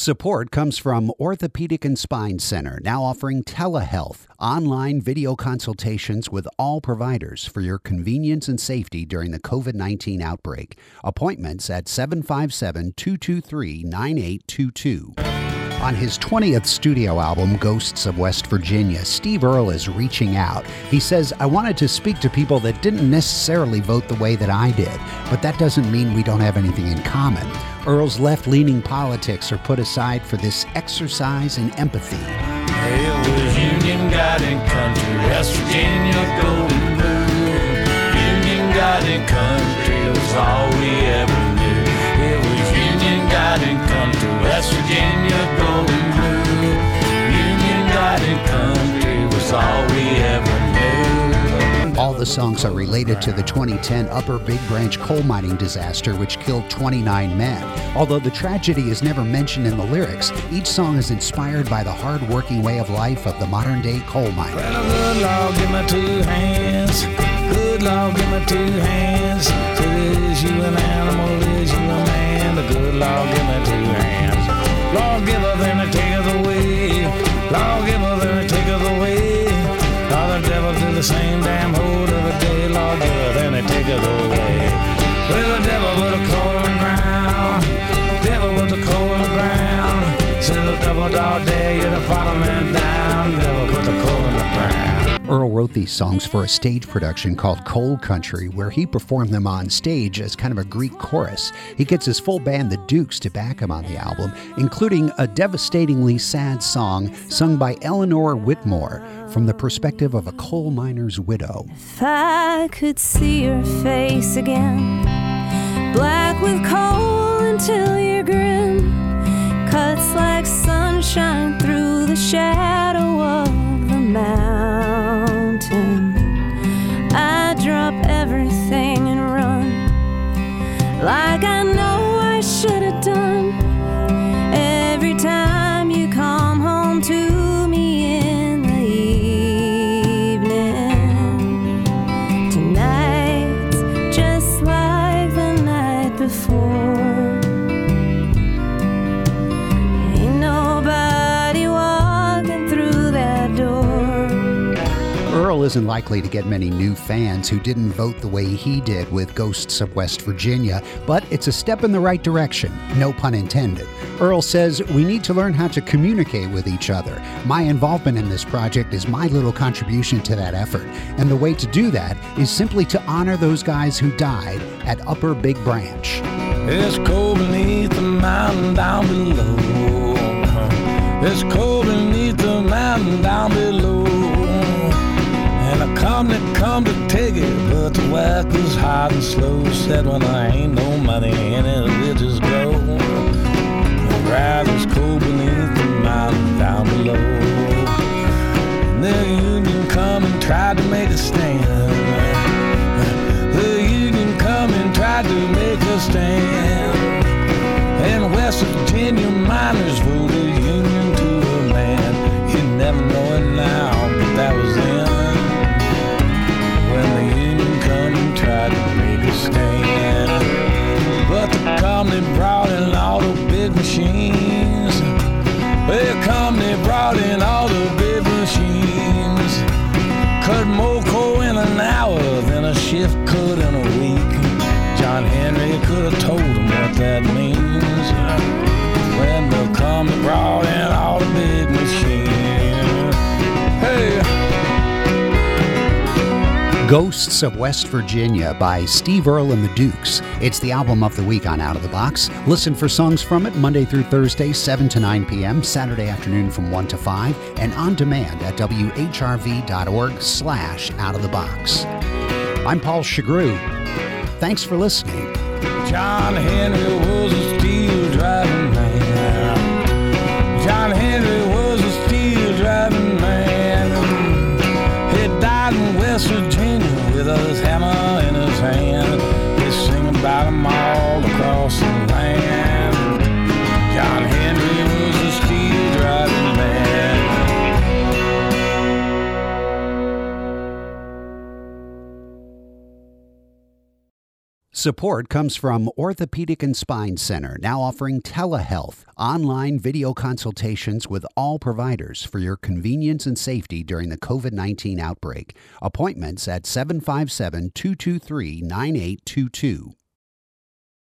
Support comes from Orthopedic and Spine Center, now offering telehealth, online video consultations with all providers for your convenience and safety during the COVID 19 outbreak. Appointments at 757 223 9822. On his 20th studio album, Ghosts of West Virginia, Steve Earle is reaching out. He says, I wanted to speak to people that didn't necessarily vote the way that I did, but that doesn't mean we don't have anything in common. Earle's left leaning politics are put aside for this exercise in empathy. It was Union Guiding Country, West Virginia Golden Blue. Union Guiding Country was all we all we ever. All the songs are related to the 2010 Upper Big Branch coal mining disaster, which killed 29 men. Although the tragedy is never mentioned in the lyrics, each song is inspired by the hard working way of life of the modern day coal miner. Well, good Lord, give me two hands. Good Lord, give Said the devil dog dare you to follow me down. Devil put the coal in the ground. Earle wrote these songs for a stage production called Coal Country, where he performed them on stage as kind of a Greek chorus. He gets his full band, the Dukes, to back him on the album, including a devastatingly sad song sung by Eleanor Whitmore from the perspective of a coal miner's widow. If I could see your face again, black with coal Earle isn't likely to get many new fans who didn't vote the way he did with Ghosts of West Virginia, but it's a step in the right direction, no pun intended. Earle says we need to learn how to communicate with each other. My involvement in this project is my little contribution to that effort, and the way to do that is simply to honor those guys who died at Upper Big Branch. It's cold beneath the mountain down below. It's cold beneath the mountain down below. And a company come to take it, but the whack was hot and slow. Said when I ain't no money in it, we'll just go. The grass is cold beneath the mountain down below. And the union come and tried to make a stand. Ghosts of West Virginia by Steve Earle and the Dukes. It's the album of the week on Out of the Box. Listen for songs from it Monday through Thursday, 7 to 9 p.m., Saturday afternoon from 1 to 5, and on demand at whrv.org slash out of the box. I'm Paul Chagru. Thanks for listening. John Henry was a steel driving Support comes from Orthopedic and Spine Center, now offering telehealth, online video consultations with all providers for your convenience and safety during the COVID 19 outbreak. Appointments at 757 223 9822.